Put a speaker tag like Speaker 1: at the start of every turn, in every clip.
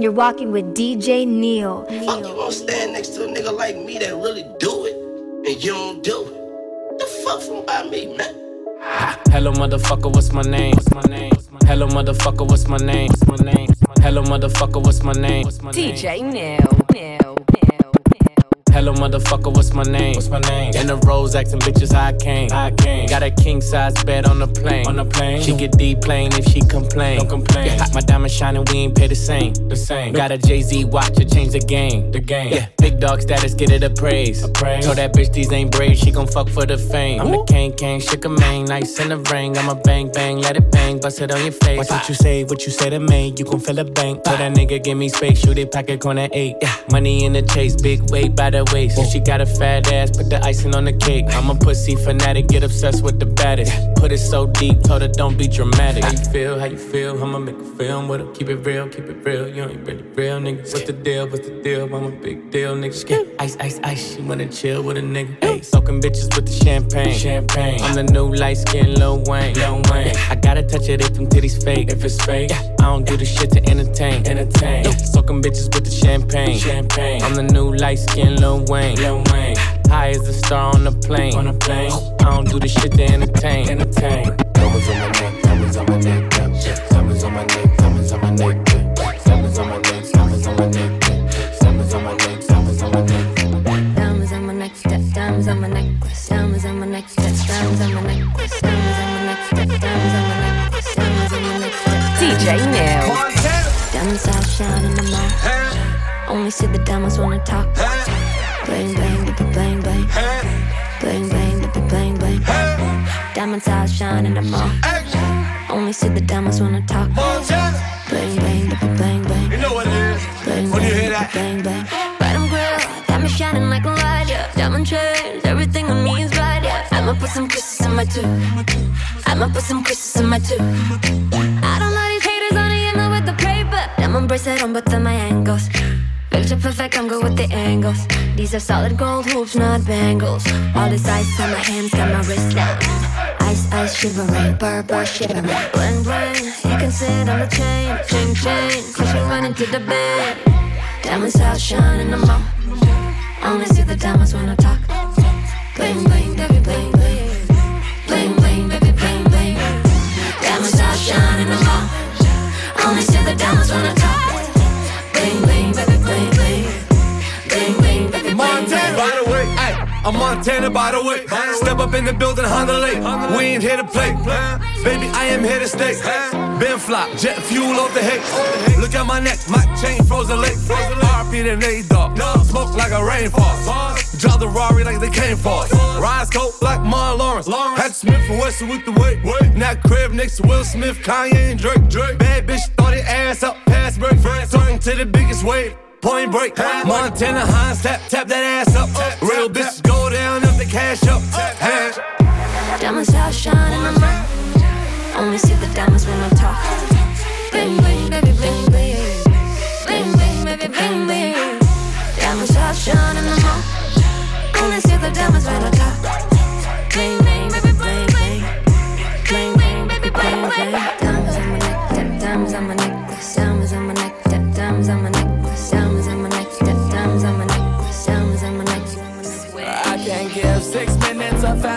Speaker 1: You're walking with DJ Neil.
Speaker 2: Fuck you gonna stand next to a nigga like me that really do it, and you don't do it. The fuck from by me, man?
Speaker 3: Hello, motherfucker, what's my name? What's my name? Hello, motherfucker, what's my name? What's my name? Hello, motherfucker, what's my name?
Speaker 4: DJ Neil. Neil.
Speaker 3: Hello, motherfucker, what's my name? What's my name? In the rose, acting bitches, how I came. I came. Got a king size bed on the plane. On the plane. She get deep plane if she complain. Don't complain. Yeah, my diamond shining, we ain't pay the same. The same. Got a Jay Z watch to change the game. The game. Yeah, big dog status, get it appraised. praise. praise. Told that bitch these ain't braids, she gon' fuck for the fame. I'm the king, king, shook a mane, nice in the ring. I'm a bang, bang, let it bang, bust it on your face. Watch what you say, what you say to me, you gon' fill a bank. Tell that nigga give me space, shoot it, pack pocket corner eight. Yeah, money in the chase, big weight by the waist. She got a fat ass, put the icing on the cake. I'm a pussy fanatic, get obsessed with the baddest. Put it so deep, told her don't be dramatic. How you feel, how you feel, I'ma make a film with her. Keep it real, keep it real, you ain't really real, nigga. What's the deal, what's the deal, I'm a big deal, nigga. Ice, ice, ice, she wanna chill with a nigga. Hey, soaking bitches with the champagne. Champagne. I'm the new light skin Lil Wayne. Lil Wayne. I gotta touch it if them titties fake. If it's fake, I don't do the shit to entertain. Entertain. Soaking bitches with the champagne. Champagne. I'm the new light skin Lil Wayne. Lil Wayne. High as a star on the plane. On a plane. I don't do the shit to entertain. Entertain.
Speaker 1: I'm
Speaker 5: Montana, by the way. Step up in the building, Honda Lake. We ain't here to play. Baby, I am here to stay. Ben fly, jet fuel off the hate. Look at my neck, my chain frozen late. RP to Nate Dogg. Smoke like a rainfall. Drive the Rari like they came for us. Rise coat like Mar Lawrence. Hat Smith from West with the weight. That crib next to Will Smith, Kanye and Drake. Bad bitch thought it ass up past break. Talking to the biggest wave. Point break, Montana Hines, tap, tap that ass up. Real bitches go down if they cash up. Hand.
Speaker 1: Diamonds outshine in the mall. Only see the diamonds when I talk. Bling, bling, baby, bling, bling. Bling, bling, baby, bling, bling. Diamonds outshine in the mall. Only see the diamonds when I talk. Bling, bling, baby, bling, bling. Bling, bling, baby, bling, bling. Diamonds on my neck, diamonds on my necklace, diamonds on my neck, diamonds on my necklace,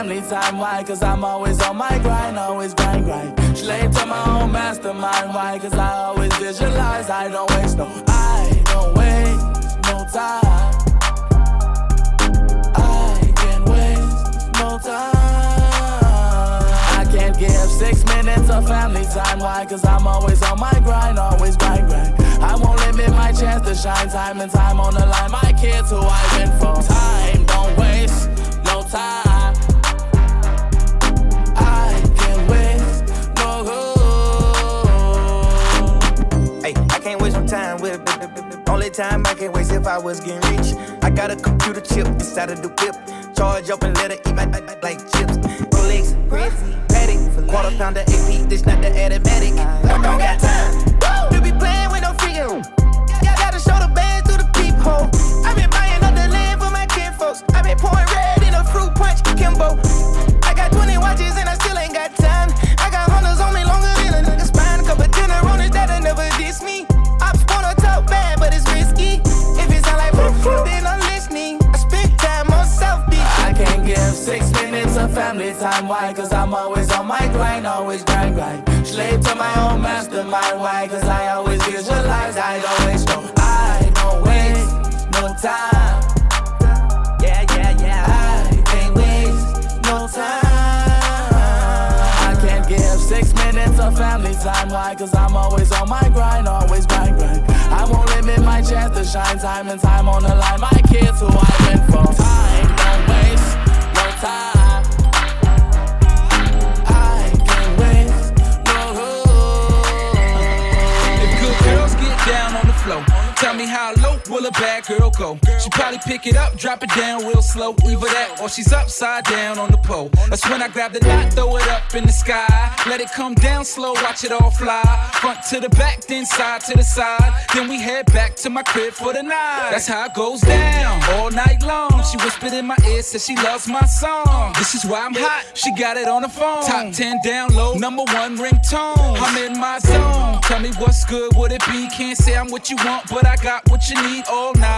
Speaker 6: family time. Why? Cause I'm always on my grind, always grind, grind. Slave to my own mastermind. Why? Cause I always visualize. I don't waste no, I don't waste no time. I can't waste no time. I can't give six minutes of family time. Why? Cause I'm always on my grind, always grind, grind. I won't limit my chance to shine time and time on the line. My kids who I went for. time, don't waste no time.
Speaker 7: Time I can't waste if I was getting rich. I got a computer chip inside of the whip. Charge up and let it eat my like chips. Rolex, crazy, Patek, quarter pounder AP, this not the automatic. I don't got time. To be playing with no figure. Yeah, gotta show the bands through the peephole. i been buying up the land for my kinfolks. i been pouring red in a fruit punch, Kimbo. I got 20 watches and I
Speaker 6: family time. Why? Cause I'm always on my grind, always grind, grind. Slave to my own mastermind. Why? Cause I always visualize, I don't waste no, I don't waste no time. Yeah, yeah, yeah. I can't waste no time. I can't give six minutes of family time. Why? Cause I'm always on my grind, always grind, grind. I won't limit my chance to shine time and time on the line. My kids who I went from. Time, don't waste no time.
Speaker 8: Girl go? She probably pick it up, drop it down real slow. Either that or she's upside down on the pole. That's when I grab the knot, throw it up in the sky. Let it come down slow, watch it all fly. Front to the back, then side to the side. Then we head back to my crib for the night. That's how it goes down all night long. She whispered in my ear, said she loves my song. This is why I'm hot. She got it on the phone. Top 10 download, number one ringtone. I'm in my zone. Tell me what's good, would it be? Can't say I'm what you want, but I got what you need all night.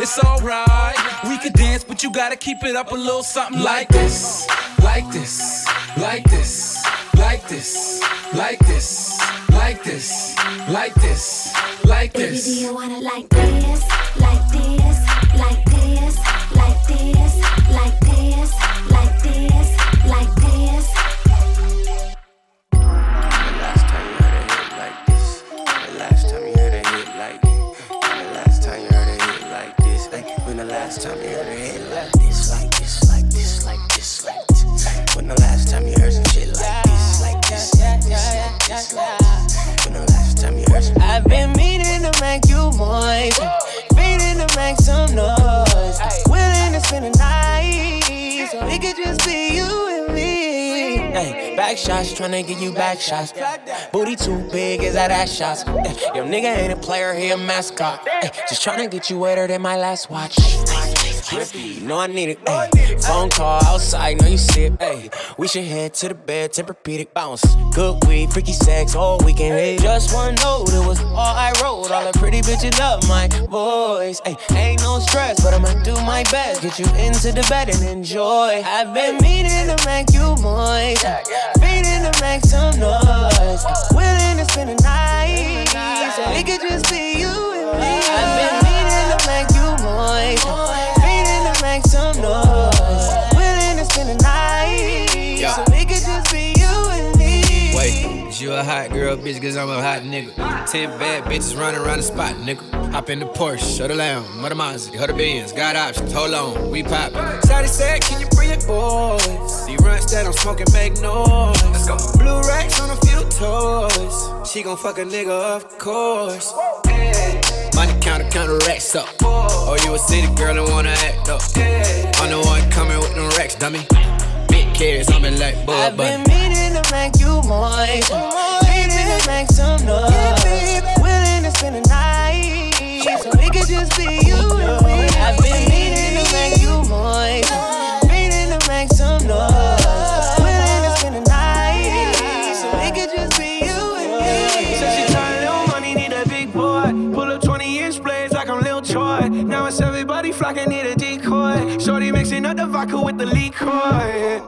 Speaker 8: It's alright. We could dance, but you gotta keep it up a little something like this, like this, like this, like this, like this, like this, like this, like this.
Speaker 9: Baby, do you wanna like this, like this, like this, like this, like this, like this, like this?
Speaker 10: Time you heard a hit like this, like this, like this, like this, like this? When the last time you heard some shit like this, like this, like this, like this, like this? When the last time you heard some
Speaker 11: I've been meaning to make you moist, feeding to make some noise, willing to spend the night, so it could just be you and me. Hey, back shots, tryna get you back shots. Booty too big, is that ass shots? Eh, Your nigga ain't a player, he a mascot. Eh, Just tryna get you wetter than my last watch. You know I need it. ayy. Phone call outside, know you sip. Hey, we should head to the bed, Tempur-Pedic bounce. Good weed, freaky sex all weekend. Hey, just one note, it was all I wrote. All the pretty bitches love my voice. Hey, ain't no stress, but I'ma do my best. Get you into the bed and enjoy. I've been meaning to make you moist, feeding to make some noise. Willing to spend the night, so it could just be you and me.
Speaker 12: You a hot girl, bitch, cause I'm a hot nigga. Ten bad bitches running around the spot, nigga. Hop in the Porsche, or the Lamb, or the Mazda, or the Benz, got options, hold on, we poppin'. Shawty said, can you bring your boys? The runs that I'm smoking make noise. Let's go. Blue racks on a few toys. She gon' fuck a nigga, of course. Hey. Money counter, counter racks up. Oh, you a city girl and wanna act up. I'm the one coming with them racks, dummy. Big carrots, I'm in like Bad
Speaker 11: I've
Speaker 12: Bunny.
Speaker 11: been meaning to make you moist, feeding to make some noise. Willing to spend the night, so we could just be you and me. I've been meaning to make you moist, feeding to make some noise. Willing to spend the night, so we could just be you and me.
Speaker 13: Said she tired, little money, need a big boy. Pull up 20 inch blades like I'm Lil Troy. Now it's everybody flocking, need a decoy. Shorty mixing up the vodka with the liquor.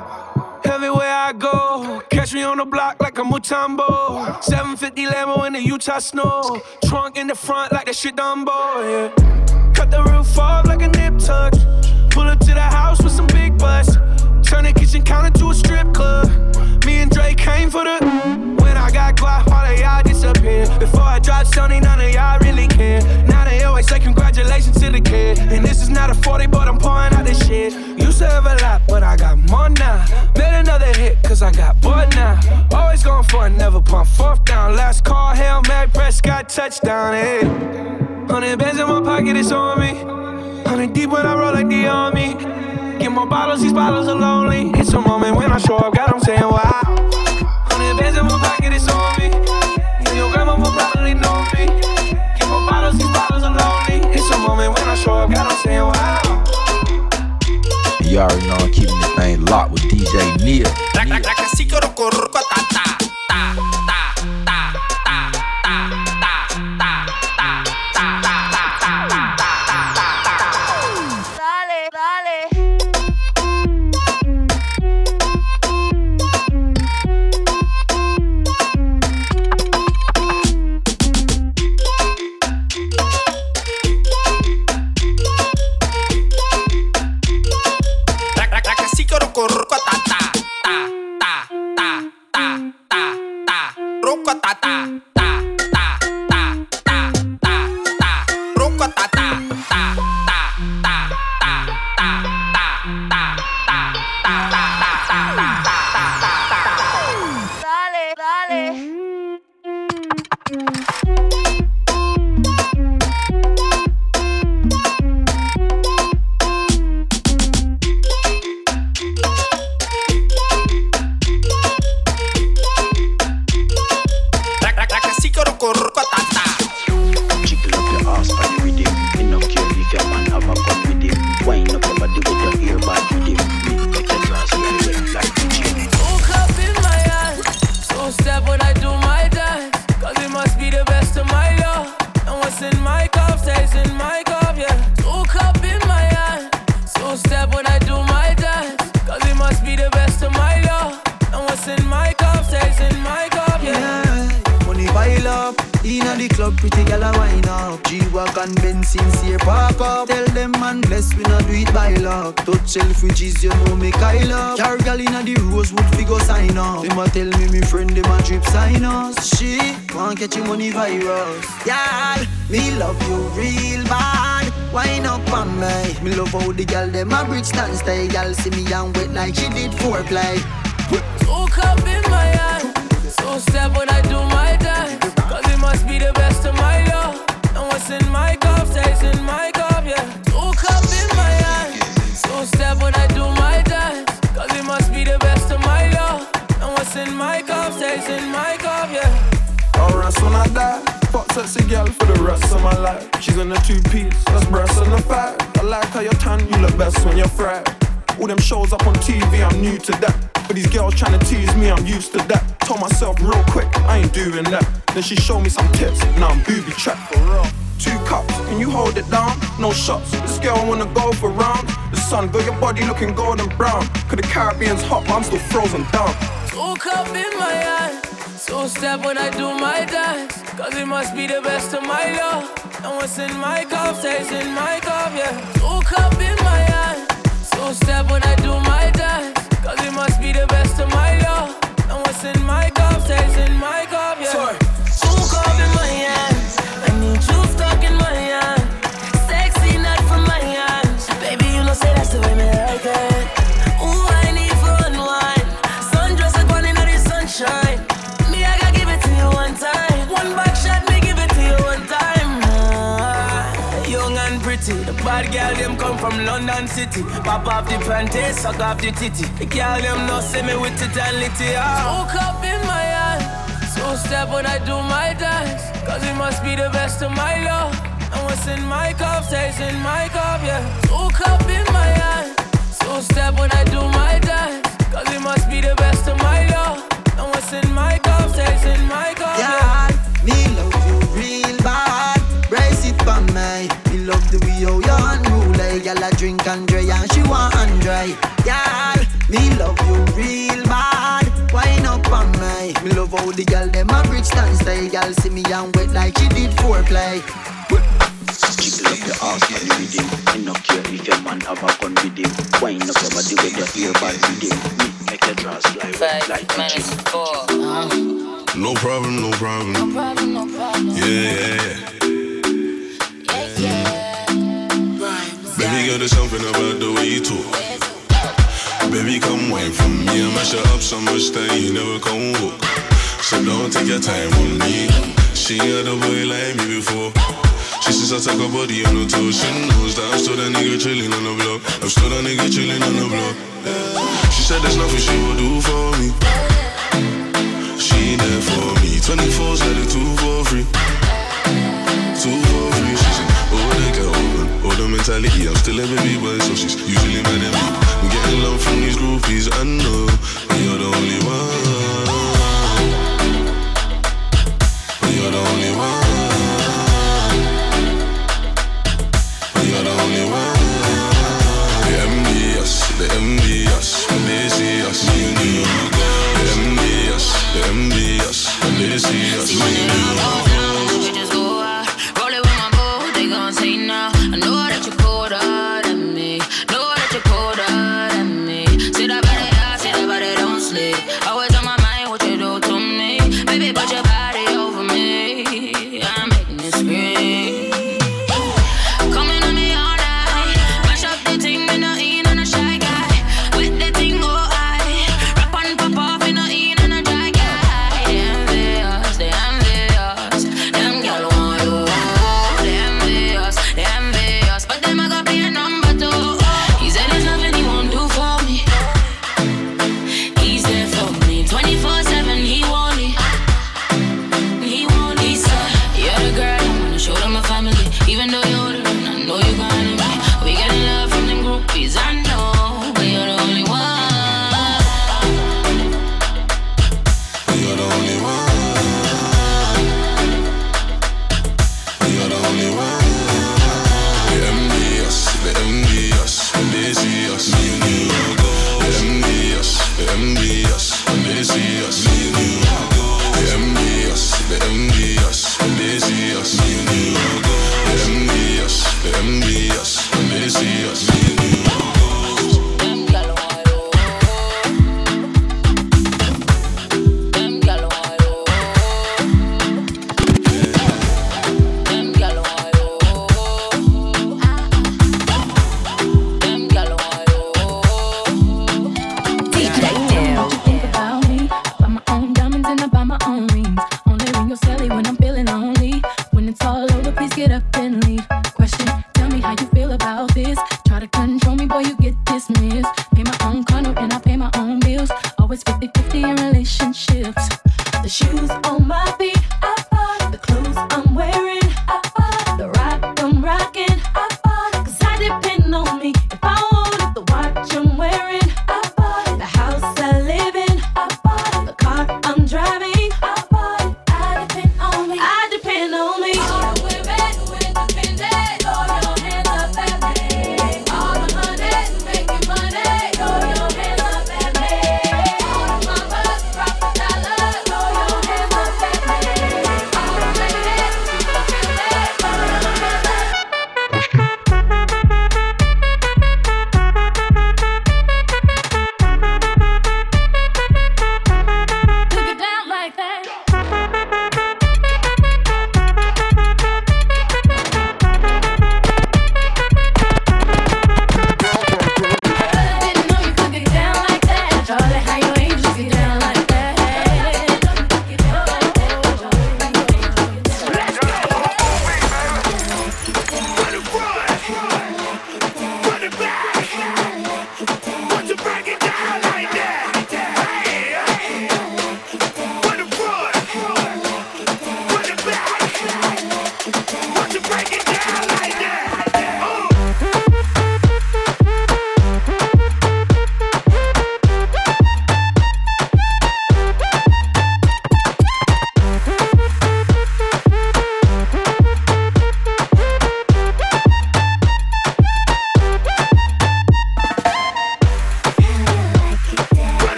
Speaker 13: Everywhere I go, catch me on the block like a Mutombo. 750 Lambo in the Utah snow. Trunk in the front like that shit Dumbo, yeah. Cut the roof off like a nip tuck. Pull up to the house with some big butts. Turn the kitchen counter to a strip club. Me and Drake came for the. When I got guap, all of y'all disappear. Before I drop Sony, none of y'all really care. Now they always say congratulations to the kid. And this is not a 40, but I'm pouring out this shit. Used to have a lot, cause I got bored now. Always going for it, never pump fourth down. Last call, Hail Mary, Prescott, touchdown, eh. hey. it's on me. Hundred deep when I roll like the army. Get more bottles, these bottles are lonely. It's a moment when I show up, God, I'm saying wow. Hundred bands in my pocket, it's on me. Yeah, your grandma will probably know me. Get more bottles, these bottles are lonely. It's a moment when I show up, God, I'm saying wow.
Speaker 14: You already know I'm keeping this thing locked with DJ Neil.
Speaker 15: Gal them a bridge stand stay. Gal see me and wet like she did foreplay.
Speaker 16: Two cup in my hand. Two step when I do my dance. Cause it must be the best of my love. And what's in my cup stays in my cup, yeah. Two cup in my hand. Two step when I do my dance. Cause it must be the best of my love. And what's in my cup stays in my cup, yeah.
Speaker 13: I'll rest when I die. Fuck sexy girl for the rest of my life. She's in a two piece, that's breast and a fat. Like how you're tan, you look best when you're fried. All them shows up on TV, I'm new to that. But these girls trying to tease me, I'm used to that. Told myself real quick, I ain't doing that. Then she showed me some tips, now I'm booby trapped for real. Two cups, can you hold it down? No shots, this girl wanna go for round. The sun got your body looking golden brown. Cause the Caribbean's hot, but I'm still frozen down.
Speaker 16: Two cup in my hand. Two step when I do my dance. Cause it must be the best of my love. And what's in my cup stays in my cup, yeah. Two cup in my hand. Two step when I do my dance. Cause it must be the best of my love. And what's in my cup stays in my cup, yeah.
Speaker 17: Two from
Speaker 16: London City. Pop off the panties, suck off the titty. The girl them no see me with it and litty. Ah. Two cup in my hand, two step when I do my dance. Cause it must be the best of my love. And what's in my cup stays in my cup, yeah. Two cup in my hand, two step when I do my dance. Cause it must be the best of my love. And what's in my cup stays in my cup, yeah.
Speaker 15: Yeah, me love you real bad. Brace it for me. Me love the way you unruly. Girl a drink Andre and she want Andre. Yeah, me love you real bad. Wine up on me. Me love how the girl them a bridge stand stay. Girl see me and wet like she did foreplay.
Speaker 18: Jiggle up your ass on the rhythm. Me no care if your man have a gun with him. Wind up your body with your earbud with him. Me make your dress like wet like the gym.
Speaker 19: No problem, no problem. No
Speaker 17: problem, no problem.
Speaker 19: Yeah, yeah, Baby girl, there's something about the way you talk. Baby, come wine for me. I mash it up so much that you never come walk. So don't take your time with me. She had a boy like me before. She says I take her body on her toes. She knows that I'm still that nigga chilling on the block. I'm still that nigga chilling on the block. She said there's nothing she will do for me. She there for me. 24's like a two for free. Two for free. She said, Oh, they got over. All the mentality, I'm still having me, but so she's usually mad at me. I'm getting love from these
Speaker 20: groupies, I know, you're the only one.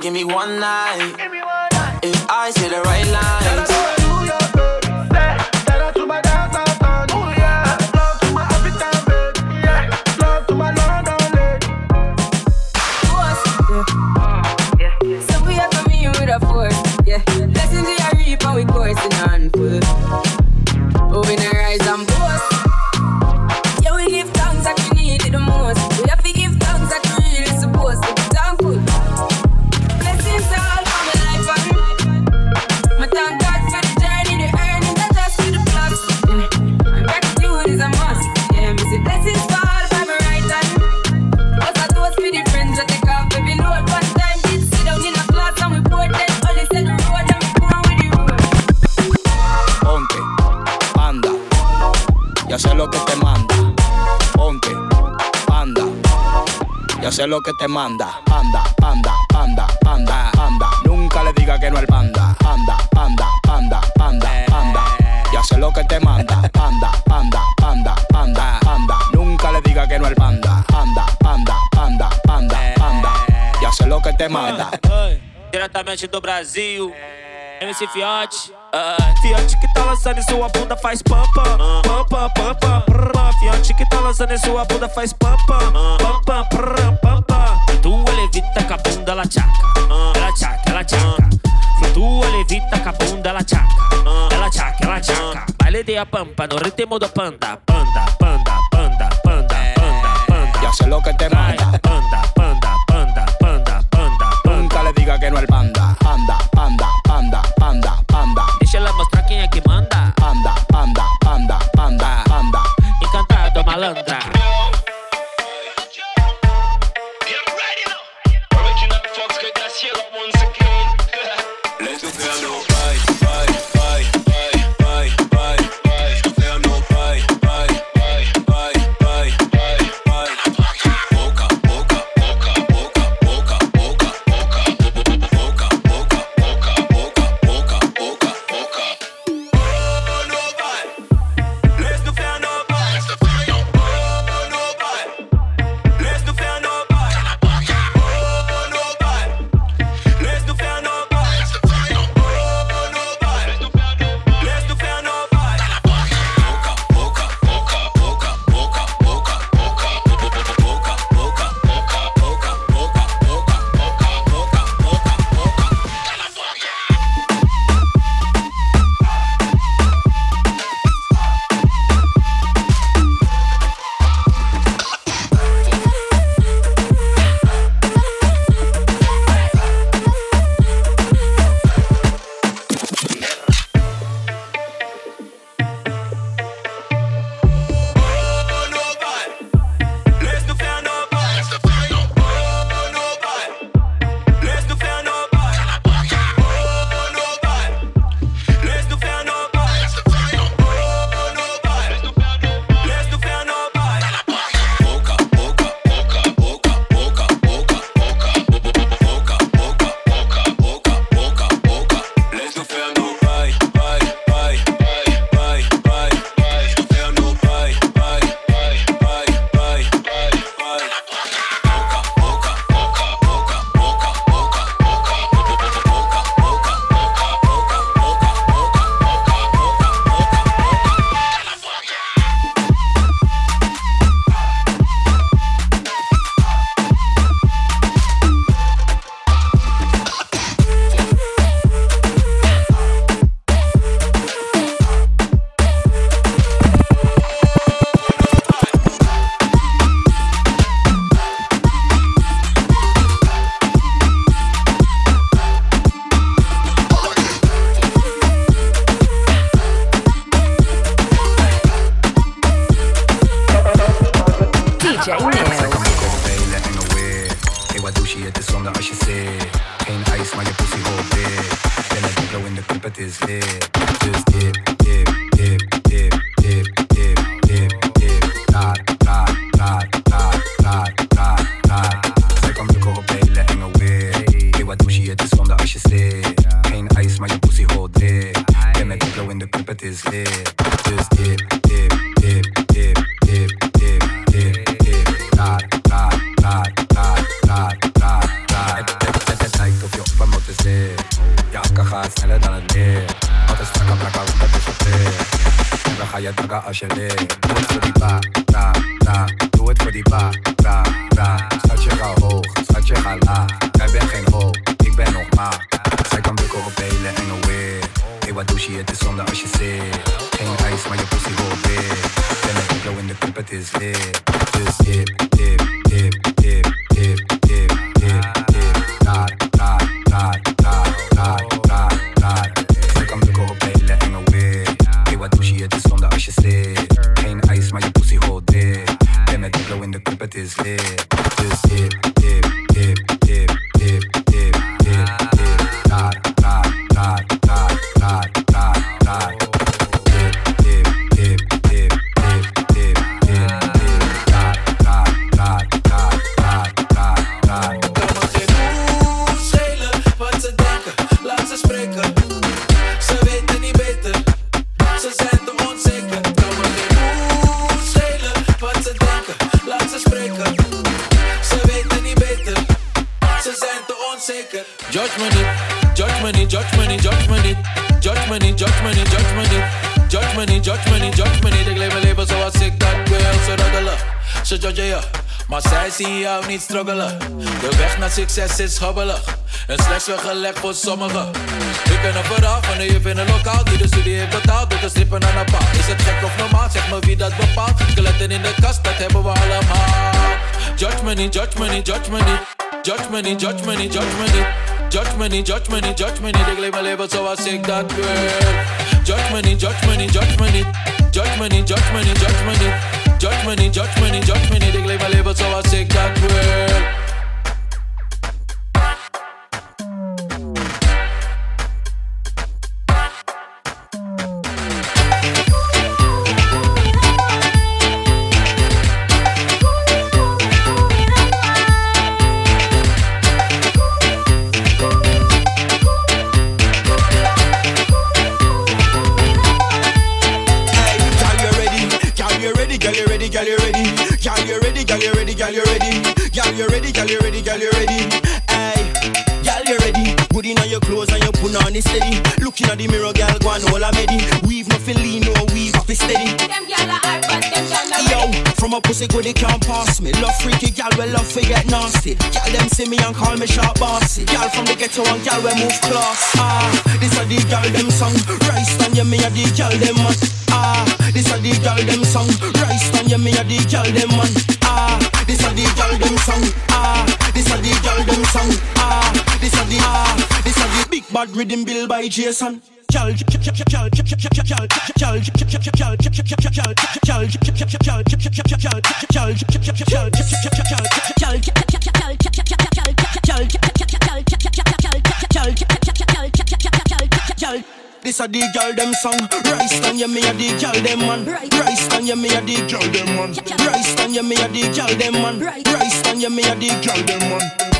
Speaker 7: give me one night. If I say the right lines.
Speaker 21: es lo que te manda. Panda, panda, panda, panda, panda. Nunca le diga que no al panda. Panda, panda, panda, panda, panda. Ya sé lo que te manda. Panda, panda, panda, panda, panda. Nunca le diga que no al panda. Panda, panda, panda, panda, panda. Ya sé lo que te manda.
Speaker 22: Diretamente do Brasil. MC Fiote. Uh, Fiote que tá lançando em sua bunda faz pampa. Pampa, pampa, pampa. Fiote que tá lançando em sua bunda faz pampa. Pampa, pampa. Flutua, levita com a bunda, ela tchaca. Ela tchaca, ela tchaca. Flutua, levita com a bunda, ela tchaca. Ela tchaca, ela tchaca. Baile de a pampa no ritmo do panda. Panda, panda, panda, panda, é. panda, panda.
Speaker 21: Ya sé lo que te manda.
Speaker 22: Panda, panda, panda, panda, panda, panda.
Speaker 21: Nunca le diga que no
Speaker 22: é
Speaker 21: panda. Panda, panda. on the usher said Hang ice, my your pussy go bed Then I go in the carpet is lit Just dip, dip, dip, dip De
Speaker 8: weg naar succes is hobbelig. En slechts weggelegd voor sommigen. Ik ben een verhaal van een juf in een lokaal die de studie heeft betaald door te strippen aan een paal. Is het gek of normaal? Zeg me wie dat bepaalt. Skeletten in de kast, dat hebben we allemaal. Judge me niet, judge me niet, judge me niet. Judge me niet, judge judge me. Judge me niet, judge me niet, judge me niet. Ik leef mijn leven zoals ik dat wil. Judge me niet, judge me niet, judge. Judge me judge me judge me. Ik leef mijn leven zoals ik dat wil.
Speaker 17: Pussy go they can't pass me. Love freaky gal, we love to get nasty. Gal them see me and call me sharp bossy. Gal from the ghetto and gal we move class. Ah, this a the gal them song. Rice on you, me a the gal them man. Ah, this a the gal them song. Rice on you, me a the gal them man. Ah, this a the gal them song. Ah, this a the gal them song. Ah, this a the ah, this a the big bad rhythm bill by Jason. This a the girl them song. Rice and you me a the girl them man. Rice and you me a the girl them man. Rice and you me a the girl them man. Rice and you me a the girl them man.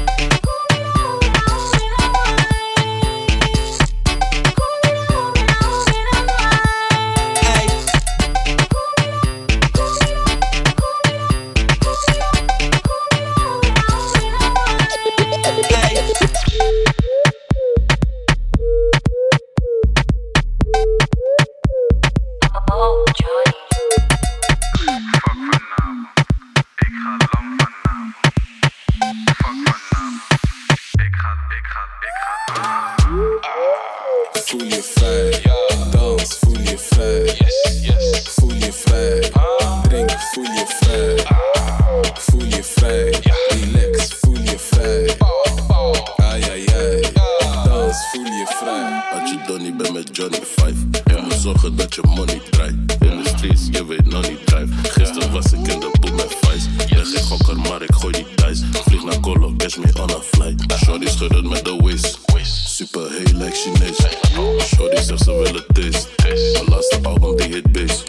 Speaker 23: Shorty zegt ze willen taste. Mijn laatste album die bass.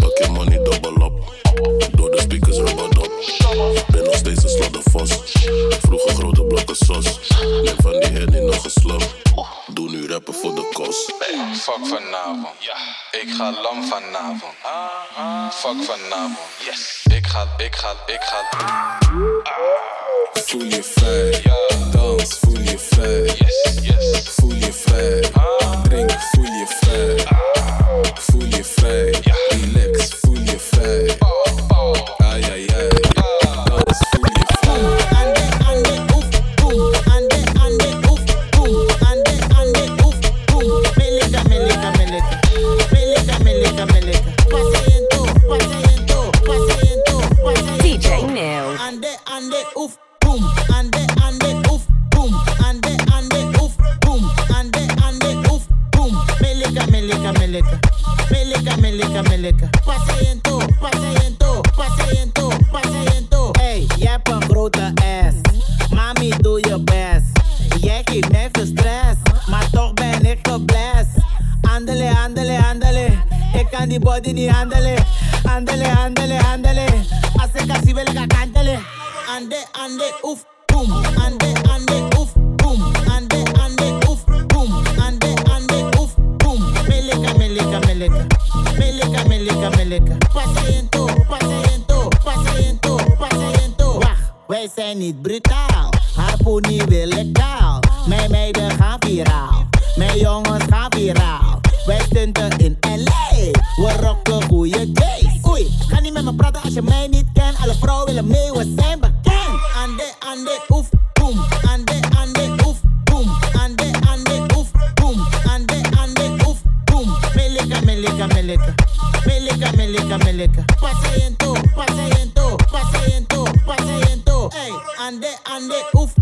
Speaker 23: Pak je money double up. Door de speakers rubber op. Ben nog steeds een sloddervos. Vroeger grote blokken sos. Neem van die henny nog een. Rappen voor de kost.
Speaker 24: Fuck vanavond. Ja. Ik ga lam vanavond. Fuck vanavond. Yes. Ik ga, ik ga, ik ga.
Speaker 25: Voel je vrij, dans, voel je vrij. Voel je vrij, drink, voel je vrij. the body, the handle it. Handle it, handle it, handle it. I say,
Speaker 26: Cassie, well.
Speaker 17: Ande, ande, oof, boom. Ande, ande, oof, boom. Ande, ande, oof, boom. Ande, ande, oof, boom. Meleka, meleka, meleka. Meleka, meleka, meleka. Pasayento, pasayento, pasayento, pasayento. Wacht, wij zijn niet brutaal. Harpoenie wil ik taal.
Speaker 20: Mijn meiden gaan viraal. Mijn jongens gaan viraal. Wij stunten in LA. We rock rocken goede days. Oei, ga niet met me praten als je mij niet kent. Alle vrouwen willen mee, we zijn bekend. Ande, ande, oef, boom. Ande, ande, oef, boom. Ande, ande, oef, boom. Ande, ande, oef, boom. Melika, melika, melika. Melika, melika, melika. Pasayento, pasayento, pasayento, pasayento. Ey, ande, ande, oef,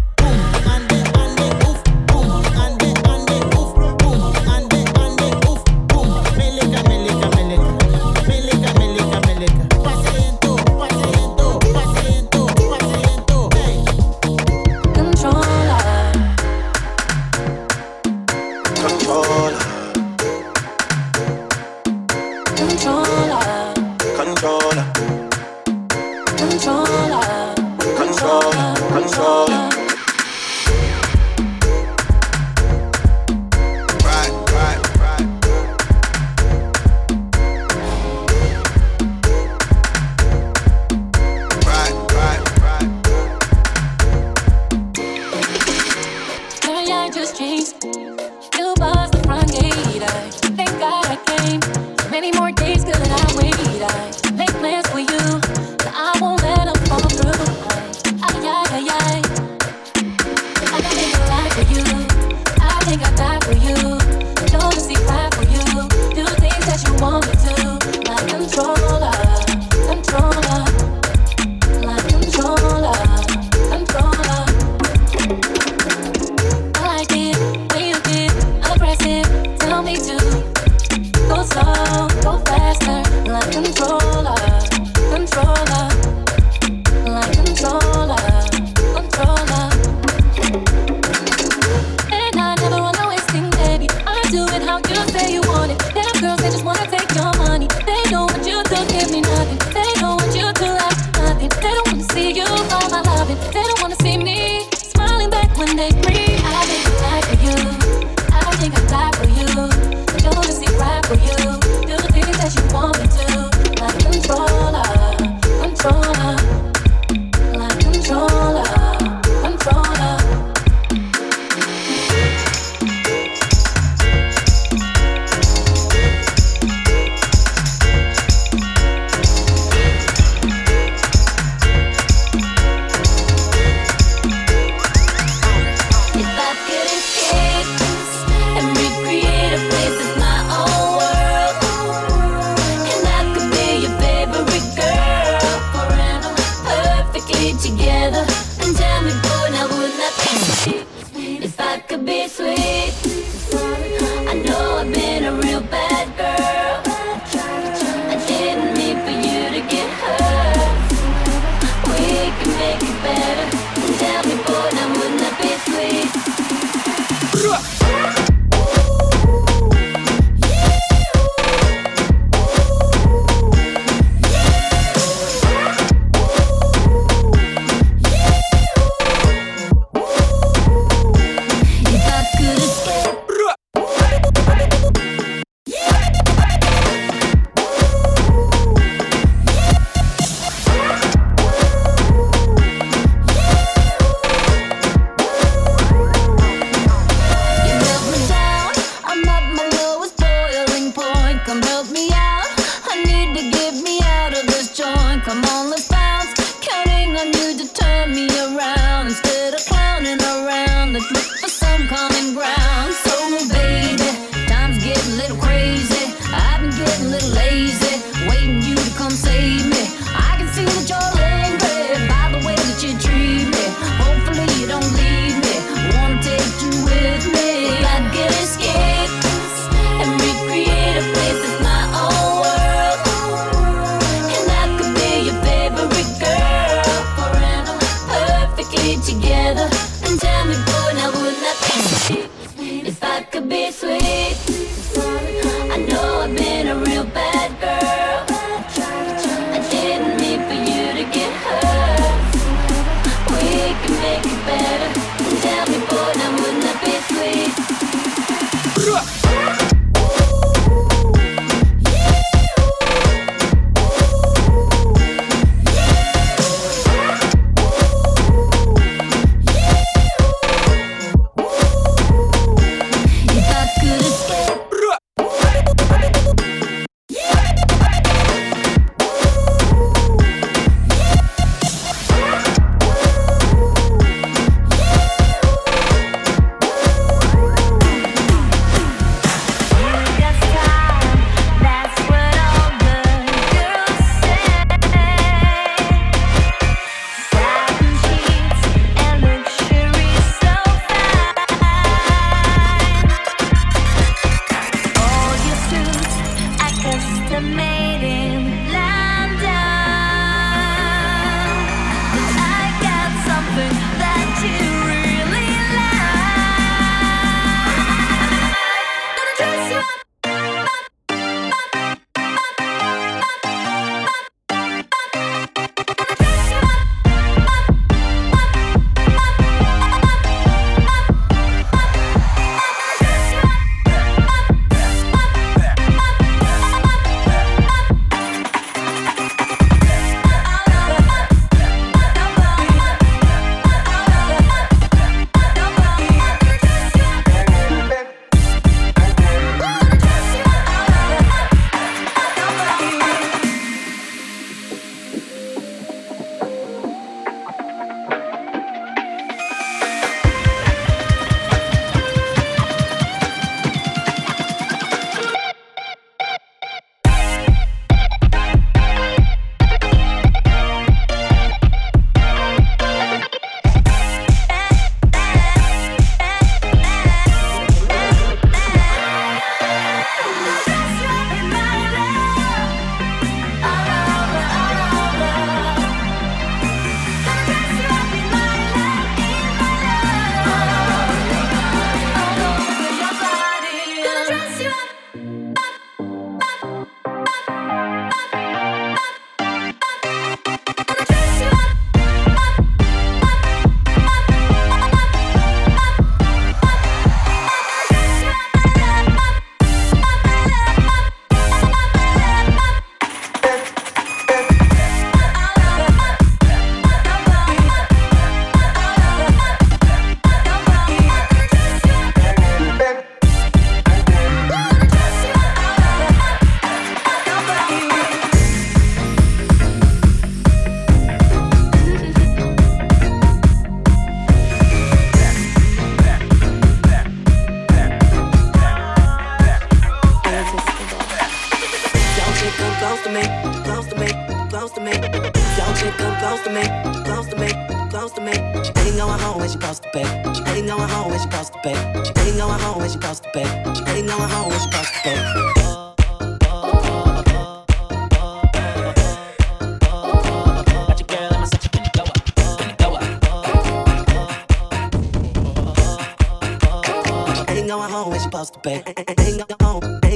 Speaker 27: espaço do pé. Hang on.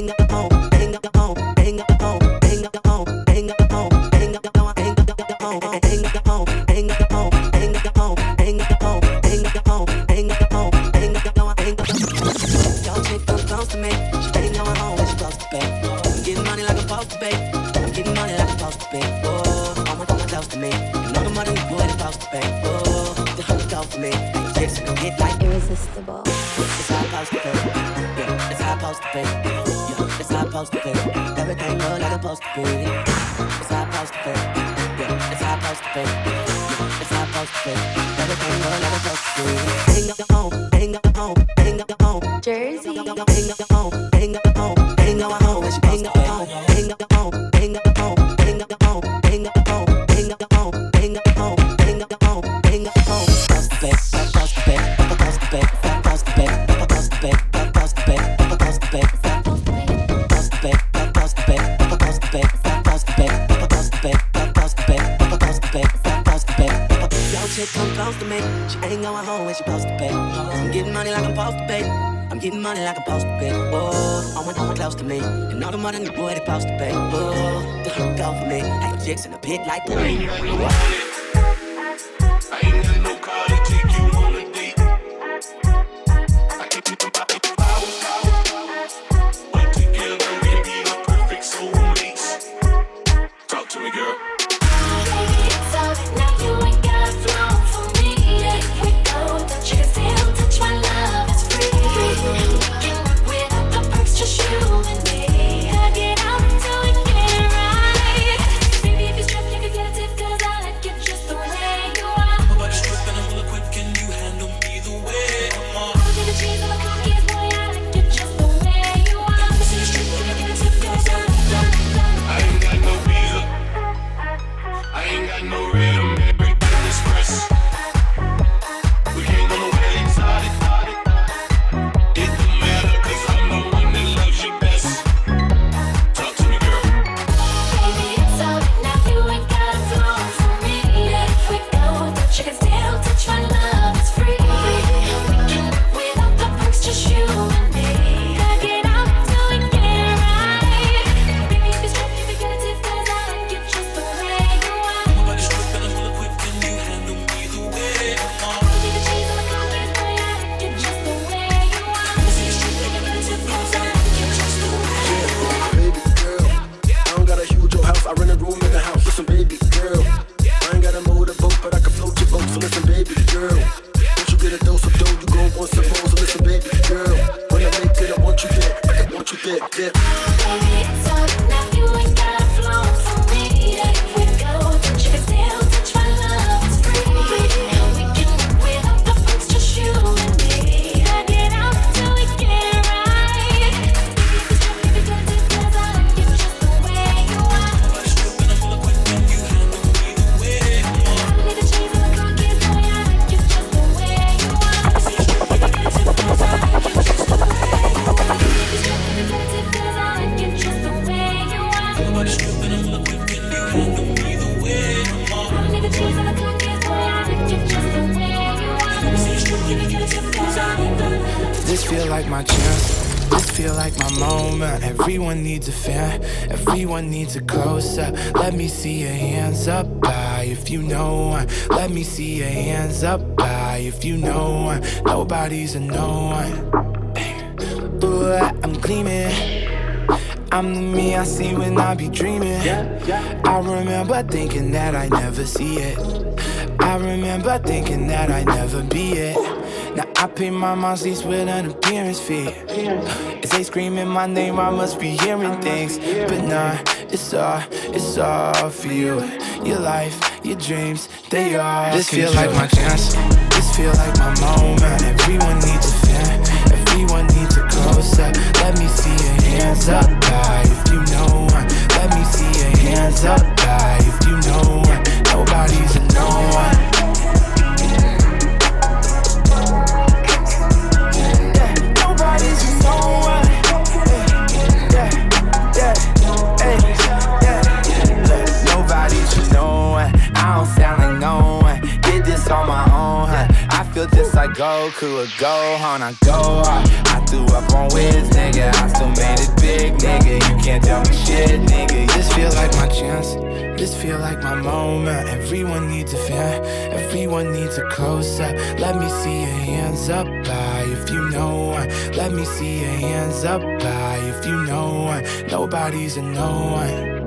Speaker 28: supposed to be. Everything go like it's supposed to be. It's how supposed to be. Yeah, it's how supposed to be. Yeah, it's how supposed to be. Everything go like it's supposed to be. to me. And all the money in the boy, they supposed the paper. The hook off of me. Like chicks in the pit like
Speaker 9: the
Speaker 20: it. see
Speaker 29: your
Speaker 30: hands up high if you know one. Let me see your hands up high if you know one. Nobody's a no one. Ooh, I'm gleaming. I'm the me I see when I be dreaming. I remember thinking that I never see it. I remember thinking that I never be it. Now I pay my monthly with an appearance fee. As they screaming my name, I must be hearing things. But nah, it's all, it's all for you. Your life, your dreams, they are. This feel like my chance. This feel like my moment. Everyone needs a fan. Everyone needs a close up. Let me see your hands up high if you know one. Let me see your hands up high if you know one. Nobody's a no one. Goku, a Gohan, I go hard. I threw up on Wiz, nigga. I still made it big, nigga. You can't tell me shit, nigga. This feel like my chance. This feel like my moment. Everyone needs a fan. Everyone needs a close up. Let me see your hands up high if you know one. Let me see your hands up high if you know one. Nobody's a no one.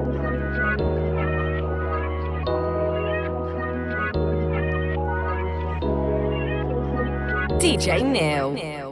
Speaker 4: DJ Neil.